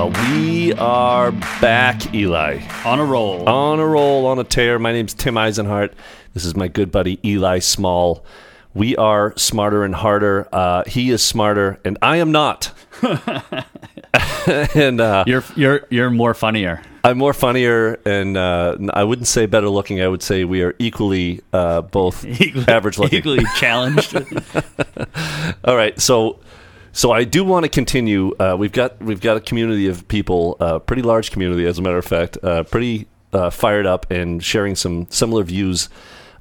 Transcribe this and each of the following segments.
Well, we are back, Eli. On a roll. On a roll, on a tear. My name's Tim Eisenhart. This is my good buddy, Eli Small. We are smarter and harder. Uh, he is smarter, and I am not. and uh, You're you're you're more funnier. I'm more funnier, and uh, I wouldn't say better looking. I would say we are equally uh, both average looking. Equally challenged. All right, so so I do want to continue. Uh, we've got we've got a community of people, a pretty large community, as a matter of fact, uh, pretty uh, fired up and sharing some similar views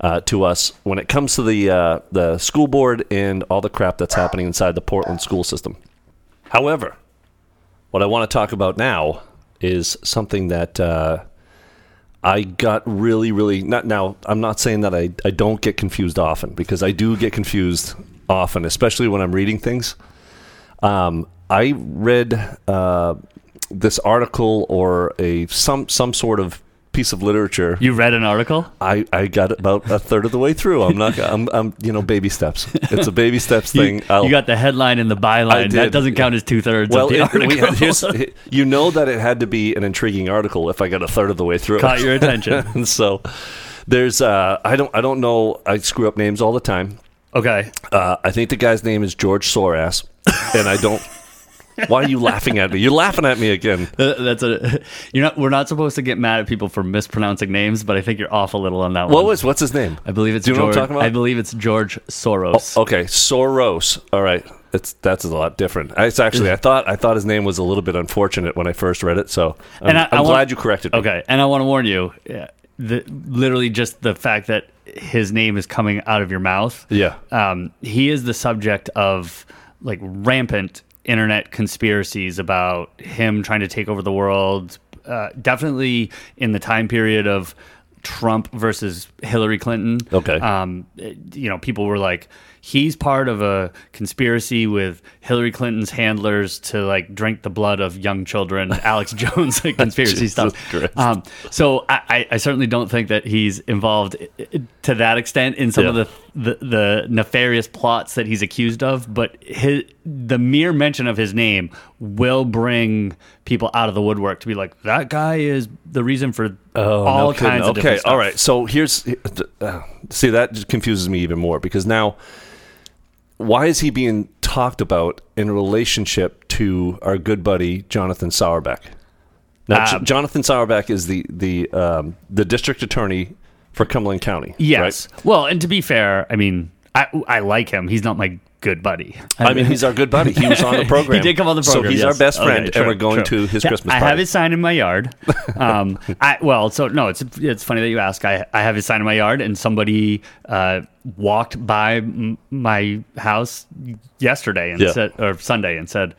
uh, to us when it comes to the uh, the school board and all the crap that's happening inside the Portland school system. However, what I want to talk about now is something that. Uh, I got really, really not now. I'm not saying that I, I don't get confused often because I do get confused often, especially when I'm reading things. Um, I read uh, this article or a some some sort of piece of literature. you read an article? I, I got about a third of the way through. I'm not. I'm, I'm you know baby steps. It's a baby steps thing. I'll- you got the headline and the byline. That doesn't count as two thirds well, of the it- article. we- you know that it had to be an intriguing article if I got a third of the way through. it. Caught your attention. so there's uh, I don't I don't know. I screw up names all the time. Okay. Uh, I think the guy's name is George Soros, and I don't. Why are you laughing at me? You're laughing at me again. Uh, That's a you're not. We're not supposed to get mad at people for mispronouncing names, but I think you're off a little on that one. What was what's his name? I believe it's Do you know what George. I'm talking about? I believe it's George Soros. Okay, Soros. All right, it's that's a lot different. I, it's actually I thought I thought his name was a little bit unfortunate when I first read it. So I'm, And I- I I'm want- glad you corrected me. Okay, and I want to warn you, yeah, the, literally just the fact that his name is coming out of your mouth. Yeah. um, he is the subject of like rampant internet conspiracies about him trying to take over the world. Uh, definitely in the time period of Trump versus Hillary Clinton. Okay. Um, you know, people were like, he's part of a conspiracy with Hillary Clinton's handlers to like drink the blood of young children. Alex Jones conspiracy stuff. Um, so I, I- certainly don't think that he's involved to that extent in some of the, the the nefarious plots that he's accused of. But his, the mere mention of his name will bring people out of the woodwork to be like, that guy is the reason for Oh, all no kidding. kinds of okay. All right. So here's uh, see that just confuses me even more because now why is he being talked about in relationship to our good buddy Jonathan Sahrbeck? Now, J- Um, Jonathan Sahrbeck is the the um, the district attorney for Cumberland County. Yes. right? Well, and to be fair, I mean, I I like him. He's not my good buddy. I mean, he's our good buddy. He was on the program. He did come on the program. So he's yes. our best friend, Okay, and we're going true. to his Yeah, Christmas I have his sign in my yard. Um, I, well, so no, it's it's funny that you ask. I I have his sign in my yard, and somebody uh, walked by m- my house yesterday and Yeah. said, or Sunday, and said,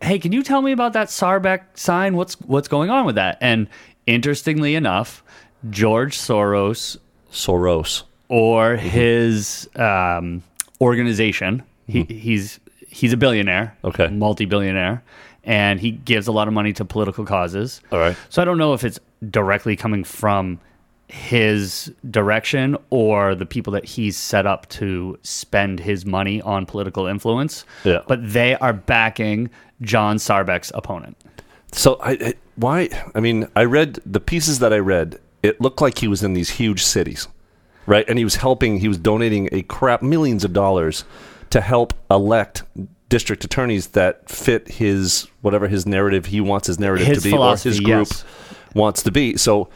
"Hey, can you tell me about that Sahrbeck sign? What's what's going on with that?" And interestingly enough, George Soros Soros. or his um, organization. He, he's he's a billionaire, Okay. multi-billionaire, and he gives a lot of money to political causes. All right. So I don't know if it's directly coming from his direction or the people that he's set up to spend his money on political influence. Yeah. But they are backing John Sahrbeck's opponent. So I, I why? I mean, I read the pieces that I read. It looked like he was in these huge cities, right? And he was helping. He was donating a crap millions of dollars to help elect district attorneys that fit his whatever his narrative he wants his narrative His to be or his philosophy, group yes. wants to be. So.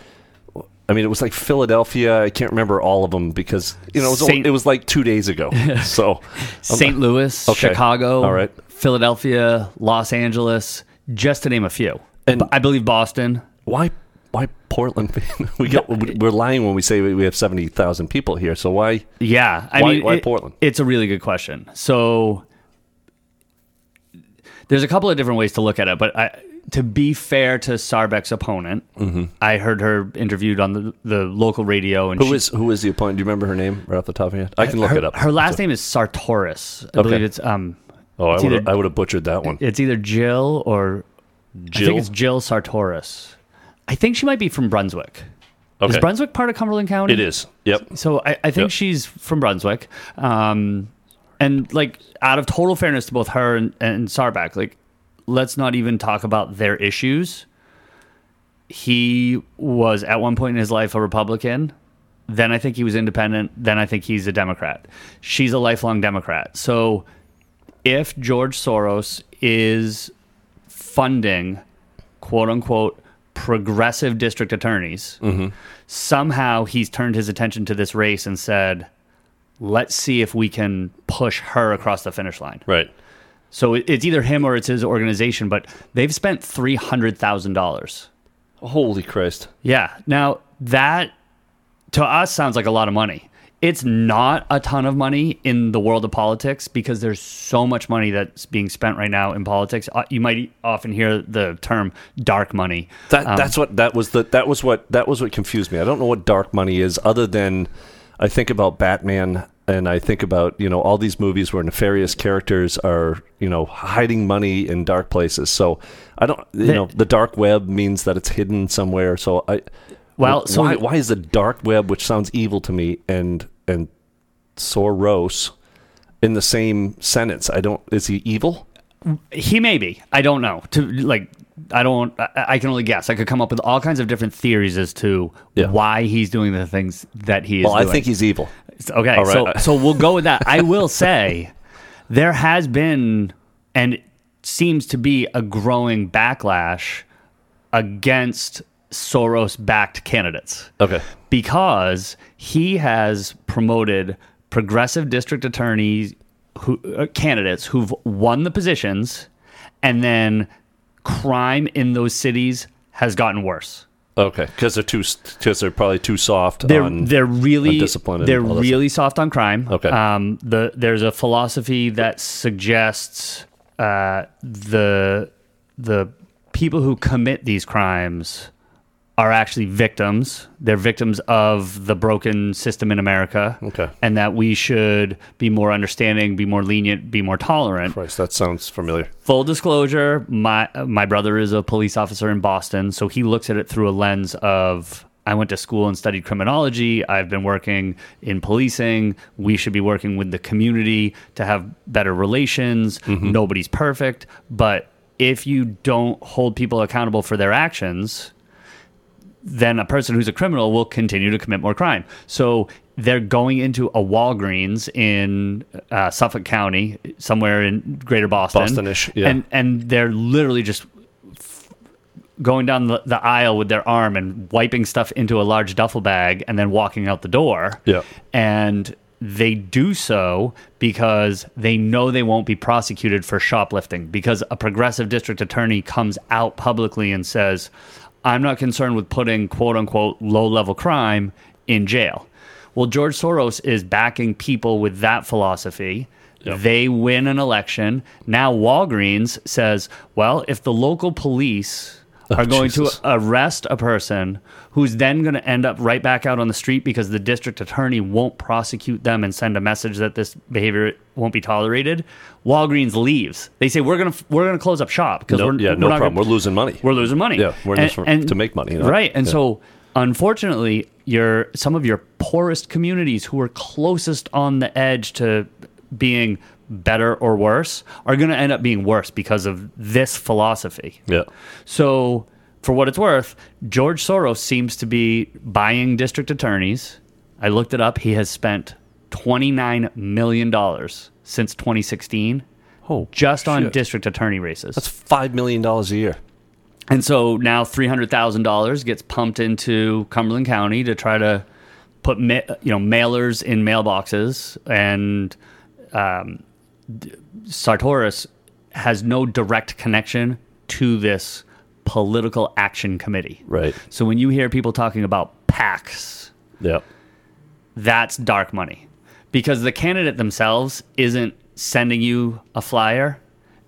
I mean, it was like Philadelphia. I can't remember all of them because you know it was, Saint- it was like two days ago. So St. Louis, Okay. Chicago, All right. Philadelphia, Los Angeles, just to name a few. And- I believe Boston. why why Portland? we get we're lying when we say we have seventy thousand people here. So why? Yeah, I Why- mean, why it- Portland? It's a really good question. So there's a couple of different ways to look at it, but I, to be fair to Sahrbeck's opponent, Mm-hmm. I heard her interviewed on the, the local radio, and Who she, is who is the opponent? Do you remember her name right off the top of your head? I can look her, it up. Her last name is Sartoris. I Okay. believe it's um, oh, I it's I would have butchered that one. it's either Jill or I Jill. think it's Jill Sartoris. I think she might be from Brunswick. Is Brunswick part of Cumberland County? It is. Yep. So I, I think Yep. she's from Brunswick. Um, and like out of total fairness to both her and, and Sahrbeck, like let's not even talk about their issues. He was at one point in his life a Republican. Then I think he was independent. Then I think he's a Democrat. She's a lifelong Democrat. So if George Soros is funding quote unquote progressive district attorneys, mm-hmm. somehow he's turned his attention to this race and said, let's see if we can push her across the finish line. Right. So it's either him or it's his organization, but they've spent $300,000. Holy Christ. Yeah. Now, that to us sounds like a lot of money. It's not a ton of money in the world of politics because there's so much money that's being spent right now in politics. Uh, You might often hear the term dark money. That Um, that's what that was the that was what that was what confused me. I don't know what dark money is other than I think about Batman and I think about, you know, all these movies where nefarious characters are, you know, hiding money in dark places. So I don't you The- know, the dark web means that it's hidden somewhere. So I Well, so why why is the dark web which sounds evil to me and and Soros in the same sentence? I don't is he evil? He may be. I don't know. To like, I don't. I, I can only guess. I could come up with all kinds of different theories as to Yeah. why he's doing the things that he is Well, I think he's evil. Okay, All so so we'll go with that. I will say there has been and seems to be a growing backlash against Soros-backed candidates Okay. because he has promoted progressive district attorneys who uh, candidates who've won the positions and then crime in those cities has gotten worse. Okay, because they're too because they're probably too soft. They're on, they're really discipline and they're really soft on crime. Okay. Um, the there's a philosophy that suggests uh, the the people who commit these crimes are actually victims. They're victims of the broken system in America. Okay. And that we should be more understanding, be more lenient, be more tolerant Christ, that sounds familiar. full disclosure my my brother is a police officer in boston so he looks at it through a lens of i went to school and studied criminology i've been working in policing we should be working with the community to have better relations mm-hmm. nobody's perfect but if you don't hold people accountable for their actions then a person who's a criminal will continue to commit more crime. So they're going into a Walgreens in uh, Suffolk County, somewhere in Greater Boston, Boston-ish, yeah. and and they're literally just f- going down the, the aisle with their arm and wiping stuff into a large duffel bag and then walking out the door. Yeah. and they do so because they know they won't be prosecuted for shoplifting because a progressive district attorney comes out publicly and says, I'm not concerned with putting quote unquote low level crime in jail. Well, George Soros is backing people with that philosophy. Yep. They win an election. Now Walgreens says, well, if the local police Oh, are going Jesus. to arrest a person who's then going to end up right back out on the street because the district attorney won't prosecute them and send a message that this behavior won't be tolerated. Walgreens leaves. They say we're going to we're going to close up shop because No, we're yeah, we're no not problem. Gonna, we're losing money. we're losing money. Yeah, we're this for- to make money, you know? Right. And Yeah. so unfortunately, your some of your poorest communities who are closest on the edge to being better or worse are going to end up being worse because of this philosophy. yeah. So, for what it's worth, George Soros seems to be buying district attorneys. I looked it up. He has spent $29 million since 2016 Oh, just on district attorney races. That's five million dollars a year. And so now three hundred thousand dollars gets pumped into Cumberland County to try to put ma- you know mailers in mailboxes, and um, Sartoris has no direct connection to this political action committee. Right. So when you hear people talking about PACs, Yeah. that's dark money because the candidate themselves isn't sending you a flyer.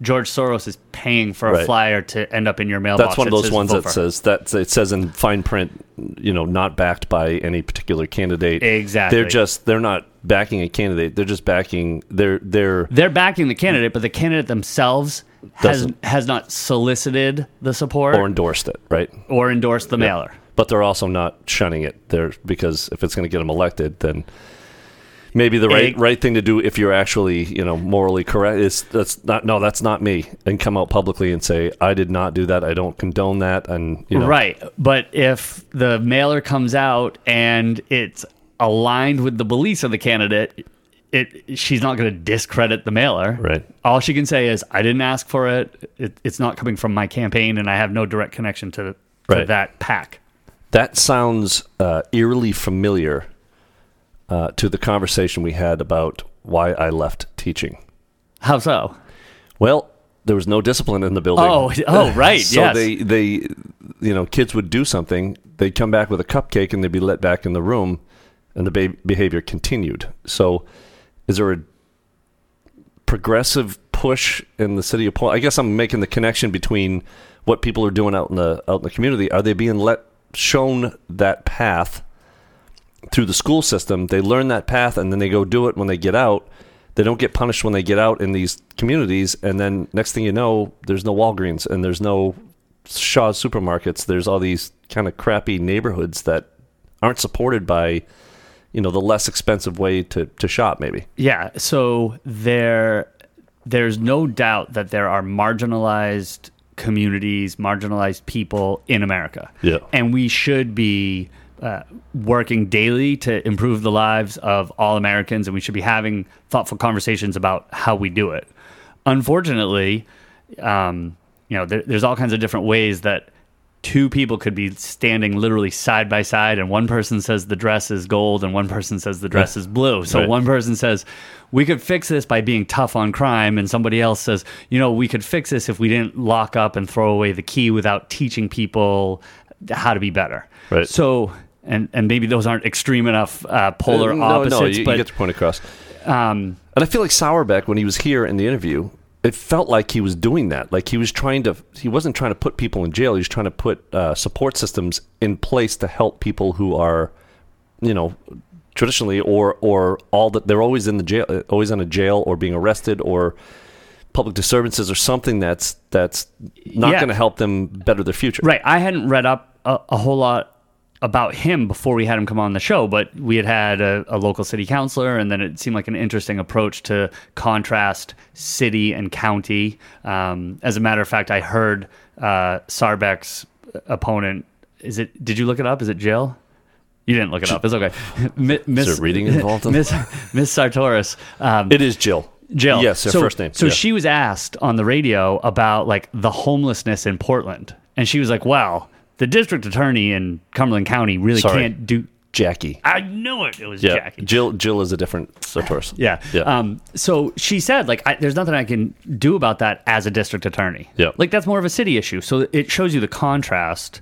George Soros is paying for a Right. flyer to end up in your mailbox. That's one of those ones that says that it says in fine print, you know, not backed by any particular candidate. Exactly. They're just they're not backing a candidate. They're just backing they're they're they're backing the candidate, but the candidate themselves has has not solicited the support or or, endorsed it, right? Or endorsed the mailer. But they're also not shunning it. They're because if it's going to get them elected, then maybe the right It- right thing to do if you're actually you know morally correct is that's not no that's not me and come out publicly and say I did not do that I don't condone that and you know Right. But if the mailer comes out and it's aligned with the beliefs of the candidate, it she's not going to discredit the mailer. Right. All she can say is, "I didn't ask for it. it it's not coming from my campaign, and I have no direct connection to, to Right. that PAC." that sounds uh, eerily familiar uh, to the conversation we had about why I left teaching. How so? Well, there was no discipline in the building. Oh, oh, right. so yes. they they you know kids would do something they'd come back with a cupcake and they'd be let back in the room and the be- behavior continued so is there a progressive push in the city of Portland? I guess I'm making the connection between what people are doing out in the out in the community. Are they being let shown that path through the school system? They learn that path and then they go do it when they get out. They don't get punished when they get out in these communities, and then next thing you know, there's no Walgreens and there's no Shaw's supermarkets. There's all these kind of crappy neighborhoods that aren't supported by, you know, the less expensive way to, to shop. Maybe. Yeah, so there there's no doubt that there are marginalized communities, marginalized people in America. Yeah. And we should be uh, working daily to improve the lives of all Americans, and we should be having thoughtful conversations about how we do it. Unfortunately, um, you know, there, there's all kinds of different ways that two people could be standing literally side by side and one person says the dress is gold and one person says the dress is blue so Right. one person says we could fix this by being tough on crime and somebody else says you know we could fix this if we didn't lock up and throw away the key without teaching people how to be better Right. so and and maybe those aren't extreme enough uh, polar Uh, no, opposites no, you, but you get your point across. um, And I feel like Sahrbeck, when he was here in the interview, it felt like he was doing that. Like he was trying to, he wasn't trying to put people in jail. He was trying to put uh, support systems in place to help people who are, you know, traditionally or or all that they're always in the jail, always in a jail or being arrested or public disturbances or something that's that's not Yeah. going to help them better their future. Right. I hadn't read up a, a whole lot about him before we had him come on the show, but we had had a, a local city councilor, and then it seemed like an interesting approach to contrast city and county. Um, as a matter of fact, I heard uh, Sahrbeck's opponent. Is it? Did you look it up? Is it Jill? You didn't look it up. It's okay. Mi- Miss, there reading involved in Miss Miss Sartoris. Um, It is Jill. Jill. Yes, her so, first name. So Yeah. she was asked on the radio about like the homelessness in Portland, and she was like, "Well, the district attorney in Cumberland County really Sorry. can't do." Jackie. I knew it. It was Yeah, Jackie. Jill. Jill is a different Sartoris. Yeah. Yeah. Um, so she said, like, I, there's nothing I can do about that as a district attorney. Yeah. Like, that's more of a city issue. So it shows you the contrast.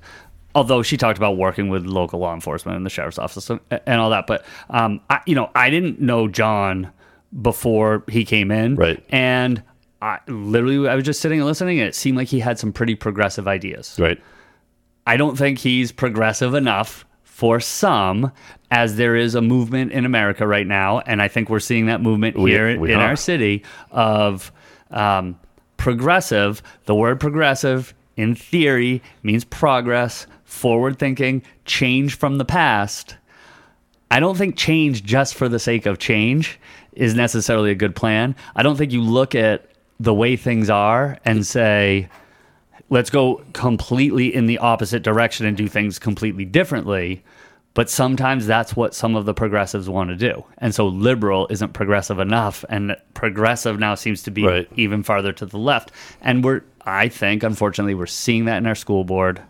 Although she talked about working with local law enforcement and the sheriff's office and, and all that, but um, I, you know, I didn't know John before he came in, Right. And I literally, I was just sitting and listening, and it seemed like he had some pretty progressive ideas. Right. I don't think he's progressive enough for some, as there is a movement in America right now, and I think we're seeing that movement We- here we in are. our city of um, progressive. The word progressive, in theory, means progress, forward thinking, change from the past. I don't think change just for the sake of change is necessarily a good plan. I don't think you look at the way things are and say, let's go completely in the opposite direction and do things completely differently. But sometimes that's what some of the progressives want to do. And so liberal isn't progressive enough. And progressive now seems to be Right. even farther to the left. And we're, I think, unfortunately, we're seeing that in our school board.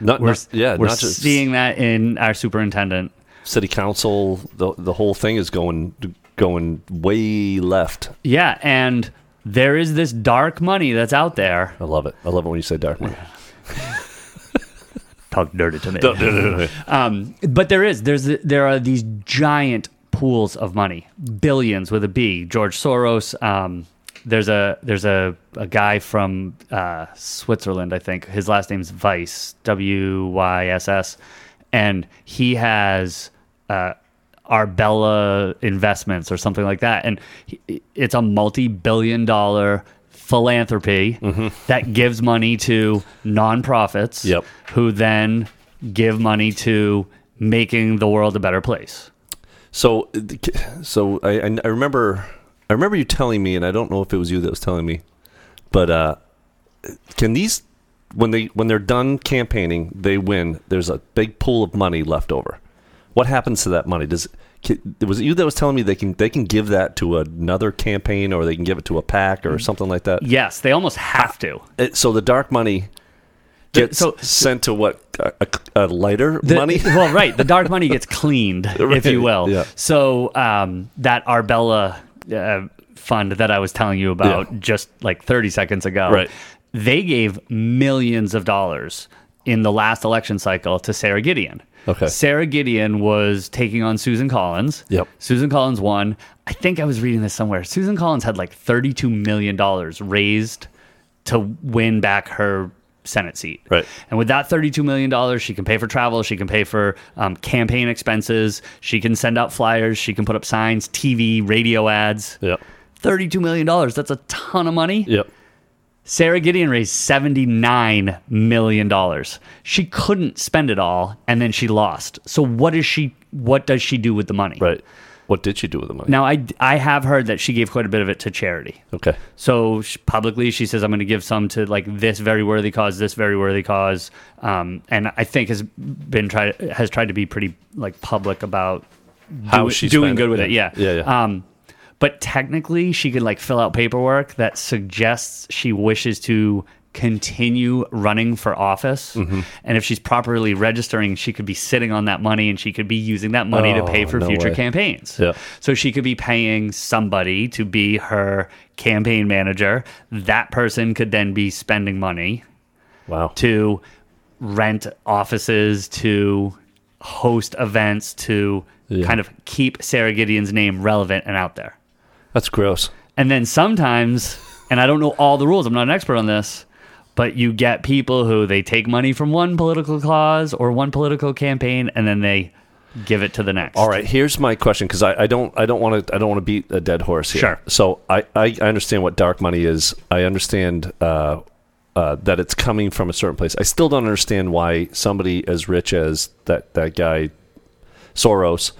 Not, We're, not yeah. we're seeing that in our superintendent. city council. The the whole thing is going going way left. Yeah. And there is this dark money that's out there. I love it. I love it when you say dark money. Talk dirty to me. Um, but there is there's there are these giant pools of money, billions with a B. George Soros. Um, there's a there's a, a guy from uh, Switzerland, I think. His last name's Weiss, W Y S S, and he has uh, Arbella Investments or something like that, and it's a multi-billion-dollar philanthropy that gives money to nonprofits Yep. who then give money to making the world a better place. So, so I, I I remember I remember you telling me, and I don't know if it was you that was telling me, but uh, can these when they when they're done campaigning, they win. There's a big pool of money left over. What happens to that money? Does was it you that was telling me they can they can give that to another campaign or they can give it to a PAC or something like that? Yes, they almost have to. It- so the dark money gets so- sent to what a, a, lighter The- money. well, right. The dark money gets cleaned, if you will. yeah. So um, that Arbella uh, fund that I was telling you about Yeah. just like 30 seconds ago, Right. they gave millions of dollars in the last election cycle to Sara Gideon. Okay. Sara Gideon was taking on Susan Collins. Yep. Susan Collins won. I think I was reading this somewhere. Susan Collins had like $32 million raised to win back her Senate seat. Right. And with that $32 million, she can pay for travel, she can pay for um, campaign expenses, she can send out flyers, she can put up signs, TV, radio ads. Yep. $32 million, that's a ton of money. Yep. Sara Gideon raised $79 million. She couldn't spend it all, and then she lost. So what is she? What does she do with the money? Right. What did she do with the money? Now, I, I have heard that she gave quite a bit of it to charity. Okay. So she, publicly, she says, "I'm going to give some to like this very worthy cause, this very worthy cause," um, and I think has been tried has tried to be pretty like public about How do- she doing good with yeah. it. Yeah, Yeah, yeah. Um, but technically, she could like fill out paperwork that suggests she wishes to continue running for office, Mm-hmm. and if she's properly registering, she could be sitting on that money, and she could be using that money to pay Oh, for no future way. campaigns. Yeah. So she could be paying somebody to be her campaign manager. That person could then be spending money Wow. to rent offices, to host events, to Yeah. kind of keep Sara Gideon's name relevant and out there. That's gross. And then sometimes, and I don't know all the rules, I'm not an expert on this, but you get people who they take money from one political cause or one political campaign and then they give it to the next. All right, here's my question because I, I don't I don't want to I don't want to beat a dead horse here. Sure. So I, I, I understand what dark money is. I understand uh, uh, that it's coming from a certain place. I still don't understand why somebody as rich as that that guy Soros.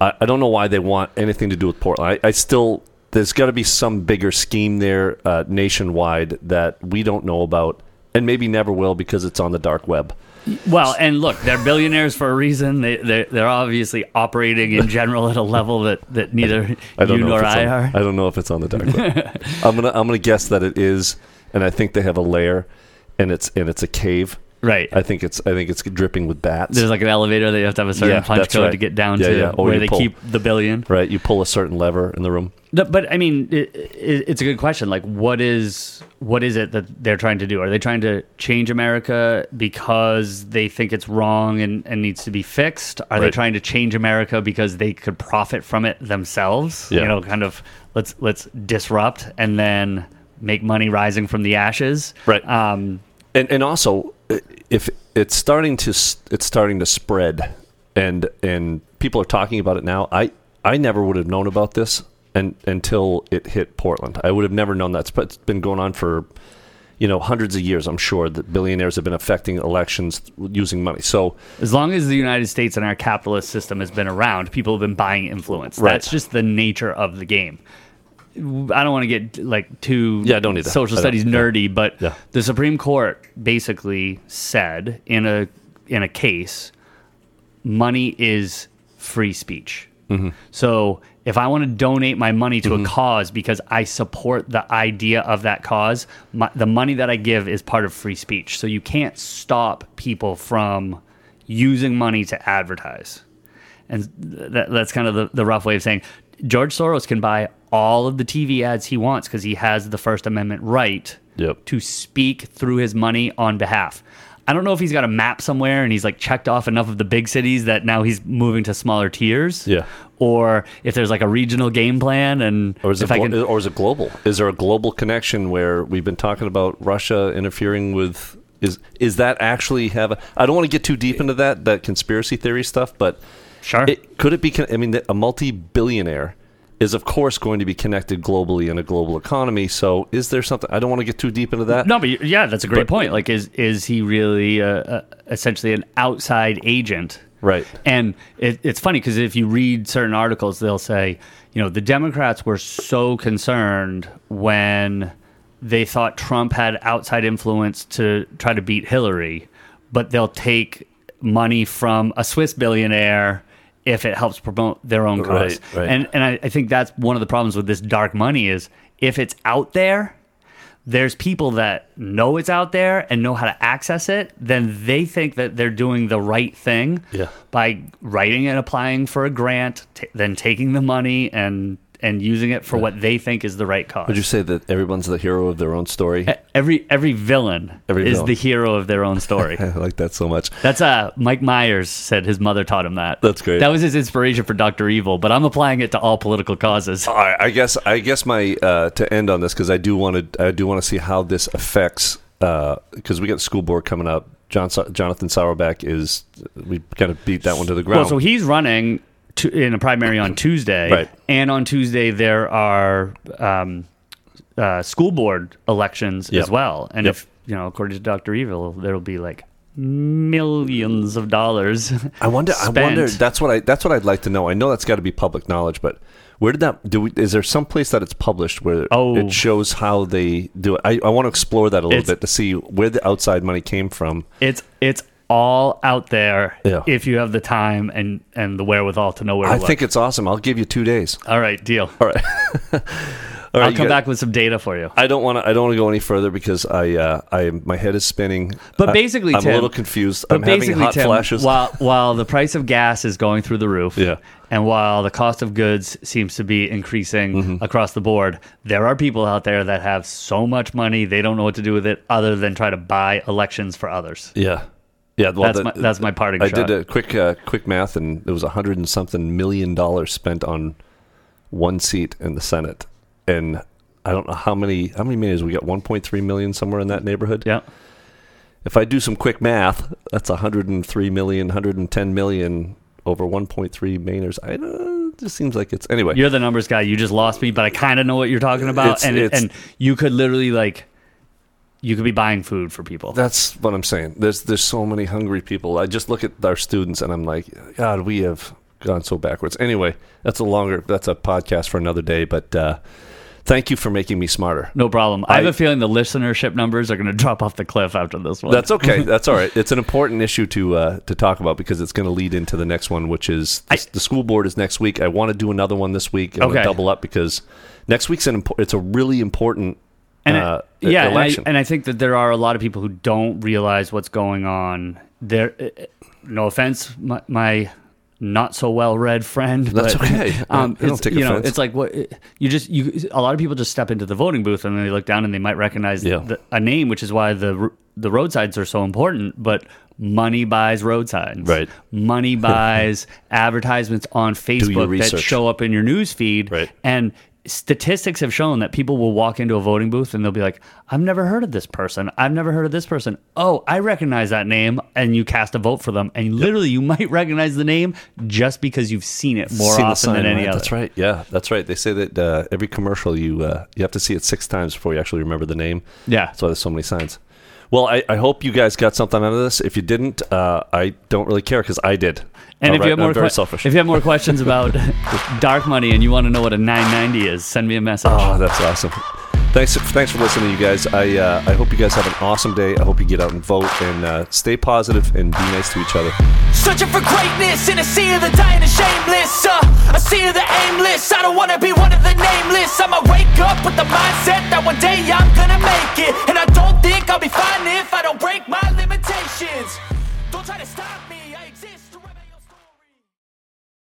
I, I don't know why they want anything to do with Portland. I, I still there's got to be some bigger scheme there uh, nationwide that we don't know about and maybe never will because it's on the dark web. Well, and look, they're billionaires for a reason. They they're, they're obviously operating in general at a level that, that neither I don't you know nor I on, are. I don't know if it's on the dark web. I'm gonna I'm gonna guess that it is, and I think they have a layer, and it's and it's a cave. Right. I think it's I think it's dripping with bats. There's like an elevator that you have to have a certain Yeah, punch code right. to get down Yeah, to yeah. Where they pull- keep the billion. right, you pull a certain lever in the room. No, But I mean, it, it, it's a good question. Like, what is what is it that they're trying to do? Are they trying to change America because they think it's wrong and, and needs to be fixed? Are they trying to change America because they could profit from it themselves? You know, kind of let's let's disrupt and then make money rising from the ashes. Right. Um, and and also if it's starting to it's starting to spread and and people are talking about it now i i never would have known about this and until it hit portland i would have never known that it's been going on for you know hundreds of years i'm sure that billionaires have been affecting elections using money so As long as the United States and our capitalist system has been around, people have been buying influence. Right. That's just the nature of the game. I don't want to get like too Yeah, don't either. social don't- studies nerdy, but Yeah. the Supreme Court basically said in a in a case, money is free speech. Mm-hmm. So if I want to donate my money to a cause because I support the idea of that cause, my, the money that I give is part of free speech. So you can't stop people from using money to advertise. And that, that's kind of the, the rough way of saying George Soros can buy all of the TV ads he wants because he has the First Amendment right Yep. to speak through his money on behalf. I don't know if he's got a map somewhere and he's like checked off enough of the big cities that now he's moving to smaller tiers. Yeah. Or if there's like a regional game plan and or is, it glo- can or is it global? Is there a global connection where we've been talking about Russia interfering with? Is is that actually have? A, I don't want to get too deep into that that conspiracy theory stuff, but Sure. it, could it be? I mean, a multi-billionaire is of course going to be connected globally in a global economy. So, is there something? I don't want to get too deep into that. No, but yeah, that's a great But- point. Like, is is he really uh, uh, essentially an outside agent Right. And it, it's funny because if you read certain articles, they'll say, you know, the Democrats were so concerned when they thought Trump had outside influence to try to beat Hillary, but they'll take money from a Swiss billionaire if it helps promote their own cause. Right, right. And and I, I think that's one of the problems with this dark money is if it's out there, there's people that know it's out there and know how to access it, then they think that they're doing the right thing Yeah. by writing and applying for a grant, t- then taking the money and and using it for what they think is the right cause. Would you say that everyone's the hero of their own story? Every every villain Every is villain. the hero of their own story. I like that so much. That's uh Mike Myers said his mother taught him that. That's great. That was his inspiration for Doctor Evil, but I'm applying it to all political causes. I, I guess I guess my uh, to end on this because I do want to I do want to see how this affects because we got school board coming up. John Jonathan Sahrbeck is we kind of beat that one to the ground. Well, so he's running to, in a primary on Tuesday, Right. and on Tuesday there are um, uh, school board elections Yep. as well. And Yep. if you know, according to Doctor Evil, there will be like millions of dollars. I wonder. I wonder. That's what I. That's what I'd like to know. I know that's got to be public knowledge, but where did that? Do we? Is there some place that it's published where Oh. it shows how they do it? I, I want to explore that a little It's- bit to see where the outside money came from. It's it's all out there Yeah. if you have the time and and the wherewithal to know where to I look. think it's awesome. I'll give you two days. all right, deal. All right. All right, I'll come back with some data for you. I don't want to. I don't want to go any further because I, uh, I, my head is spinning. But I- basically, I'm Tim, a little confused. But I'm having basically, hot Tim, flashes. while while the price of gas is going through the roof, Yeah. and while the cost of goods seems to be increasing Mm-hmm. across the board, there are people out there that have so much money they don't know what to do with it other than try to buy elections for others. Yeah, yeah. Well, That's the- my- that's my parting I shot. did a quick uh, quick math, and it was a hundred and something million dollars spent on one seat in the Senate, and I don't know how many how many millions we got. One point three million somewhere in that neighborhood. Yeah. If I do some quick math, that's 103 million, 110 million over 1.3 Mainers. I don't. It just seems like it's anyway. You're the numbers guy. You just lost me, but I kind of know what you're talking about, It's- and it's- and you could literally like, you could be buying food for people. That's what I'm saying. There's there's so many hungry people. I just look at our students and I'm like, God, we have gone so backwards. Anyway, that's a longer that's a podcast for another day. But uh, thank you for making me smarter. no problem. I, have a feeling the listenership numbers are going to drop off the cliff after this one. That's okay. That's all right. It's an important issue to uh, to talk about because it's going to lead into the next one, which is the, the school board is next week. I want to do another one this week. I'm Okay. double up because next week's an impo- it's a really important and I- uh, yeah, and I, and I think that there are a lot of people who don't realize what's going on. There, uh, no offense, my, my not so well read friend. That's but, okay. Um, I it's, you know, offense. it's like what you just you. A lot of people just step into the voting booth and then they look down and they might recognize Yeah. the, a name, which is why the the roadsides are so important. But money buys road signs. Right. Money buys advertisements on Facebook that show up in your news feed. Right. And statistics have shown that people will walk into a voting booth and they'll be like, I've never heard of this person. I've never heard of this person. Oh, I recognize that name. And you cast a vote for them. And literally, you might recognize the name just because you've seen it more Seen often than any right? other. That's right. Yeah, that's right. They say that uh, every commercial you uh, you have to see it six times before you actually remember the name. Yeah. That's why there's so many signs. Well, I, I hope you guys got something out of this. If you didn't, uh, I don't really care because I did. And All if right, you have more I'm very que- selfish. if you have more questions about dark money and you want to know what a 990 is, send me a message. oh, that's awesome. Thanks, thanks for listening, you guys. I uh, I hope you guys have an awesome day. I hope you get out and vote and uh, stay positive and be nice to each other. Searching for greatness in a sea of the dying and shameless. Uh, a sea of the aimless. I don't wanna be one of the nameless. I'ma wake up with the mindset that one day I'm gonna make it. And I don't think I'll be fine if I don't break my limitations. Don't try to stop.